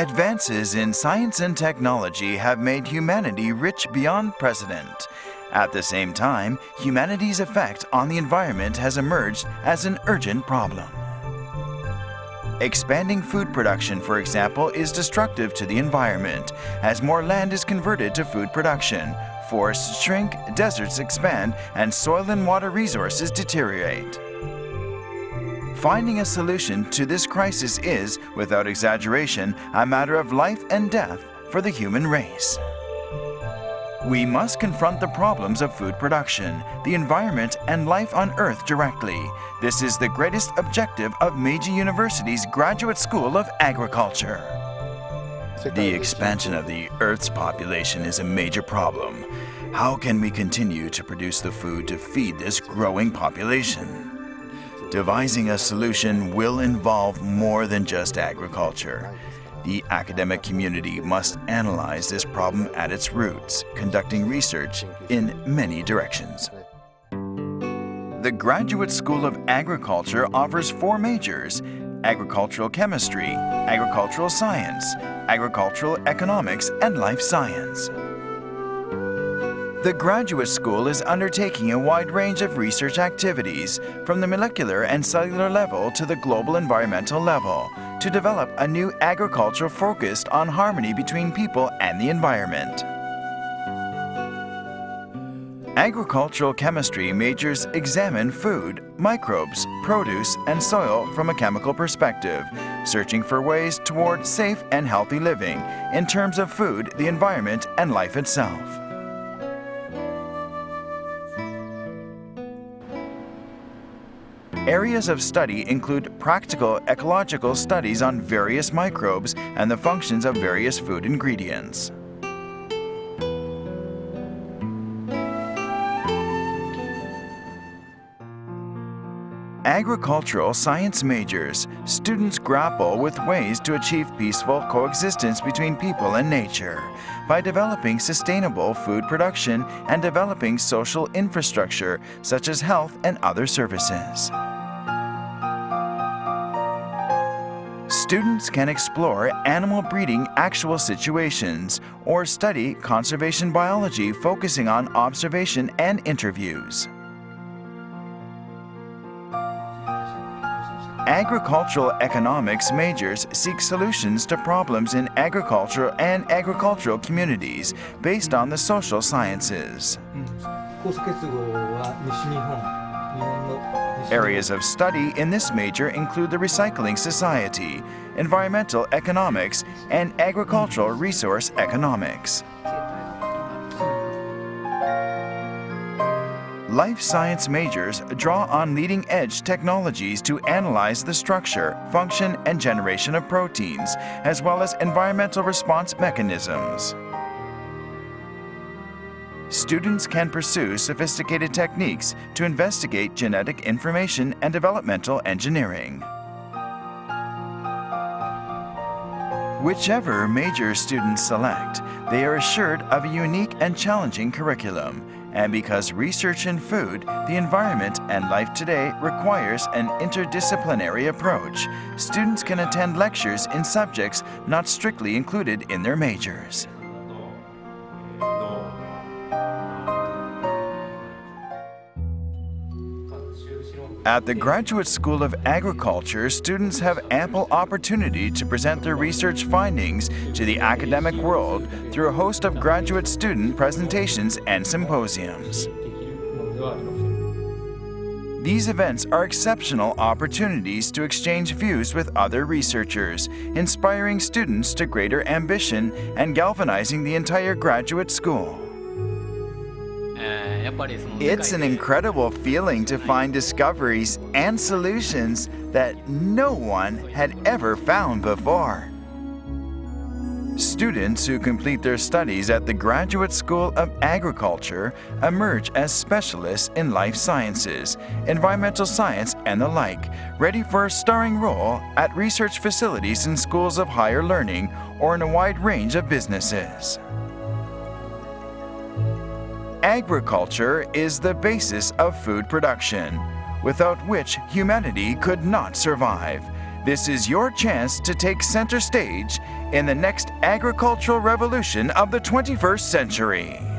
Advances in science and technology have made humanity rich beyond precedent. At the same time, humanity's effect on the environment has emerged as an urgent problem. Expanding food production, for example, is destructive to the environment, as more land is converted to food production, forests shrink, deserts expand, and soil and water resources deteriorate. Finding a solution to this crisis is, without exaggeration, a matter of life and death for the human race. We must confront the problems of food production, the environment, and life on Earth directly. This is the greatest objective of Meiji University's Graduate School of Agriculture. The expansion of the Earth's population is a major problem. How can we continue to produce the food to feed this growing population? Devising a solution will involve more than just agriculture. The academic community must analyze this problem at its roots, conducting research in many directions. The Graduate School of Agriculture offers four majors agricultural chemistry, agricultural science, agricultural economics, and life science. The graduate school is undertaking a wide range of research activities, from the molecular and cellular level to the global environmental level, to develop a new agriculture focused on harmony between people and the environment. Agricultural chemistry majors examine food, microbes, produce, and soil from a chemical perspective, searching for ways toward safe and healthy living in terms of food, the environment, and life itself. Areas of study include practical ecological studies on various microbes and the functions of various food ingredients. Agricultural science majors, students grapple with ways to achieve peaceful coexistence between people and nature by developing sustainable food production and developing social infrastructure such as health and other services. Students can explore animal breeding actual situations or study conservation biology focusing on observation and interviews. Agricultural economics majors seek solutions to problems in agriculture and agricultural communities based on the social sciences. Hmm. Areas of study in this major include the Recycling Society, Environmental Economics, and Agricultural Resource Economics. Life science majors draw on leading edge technologies to analyze the structure, function, and generation of proteins, as well as environmental response mechanisms. Students can pursue sophisticated techniques to investigate genetic information and developmental engineering. Whichever major students select, they are assured of a unique and challenging curriculum and because research in food, the environment, and life today requires an interdisciplinary approach, students can attend lectures in subjects not strictly included in their majors. At the Graduate School of Agriculture, students have ample opportunity to present their research findings to the academic world through a host of graduate student presentations and symposiums. These events are exceptional opportunities to exchange views with other researchers, inspiring students to greater ambition and galvanizing the entire graduate school. Uh, it's an incredible feeling to find discoveries and solutions that no one had ever found before. Students who complete their studies at the Graduate School of Agriculture emerge as specialists in life sciences, environmental science, and the like, ready for a starring role at research facilities in schools of higher learning or in a wide range of businesses. Agriculture is the basis of food production, without which humanity could not survive. This is your chance to take center stage in the next agricultural revolution of the 21st century.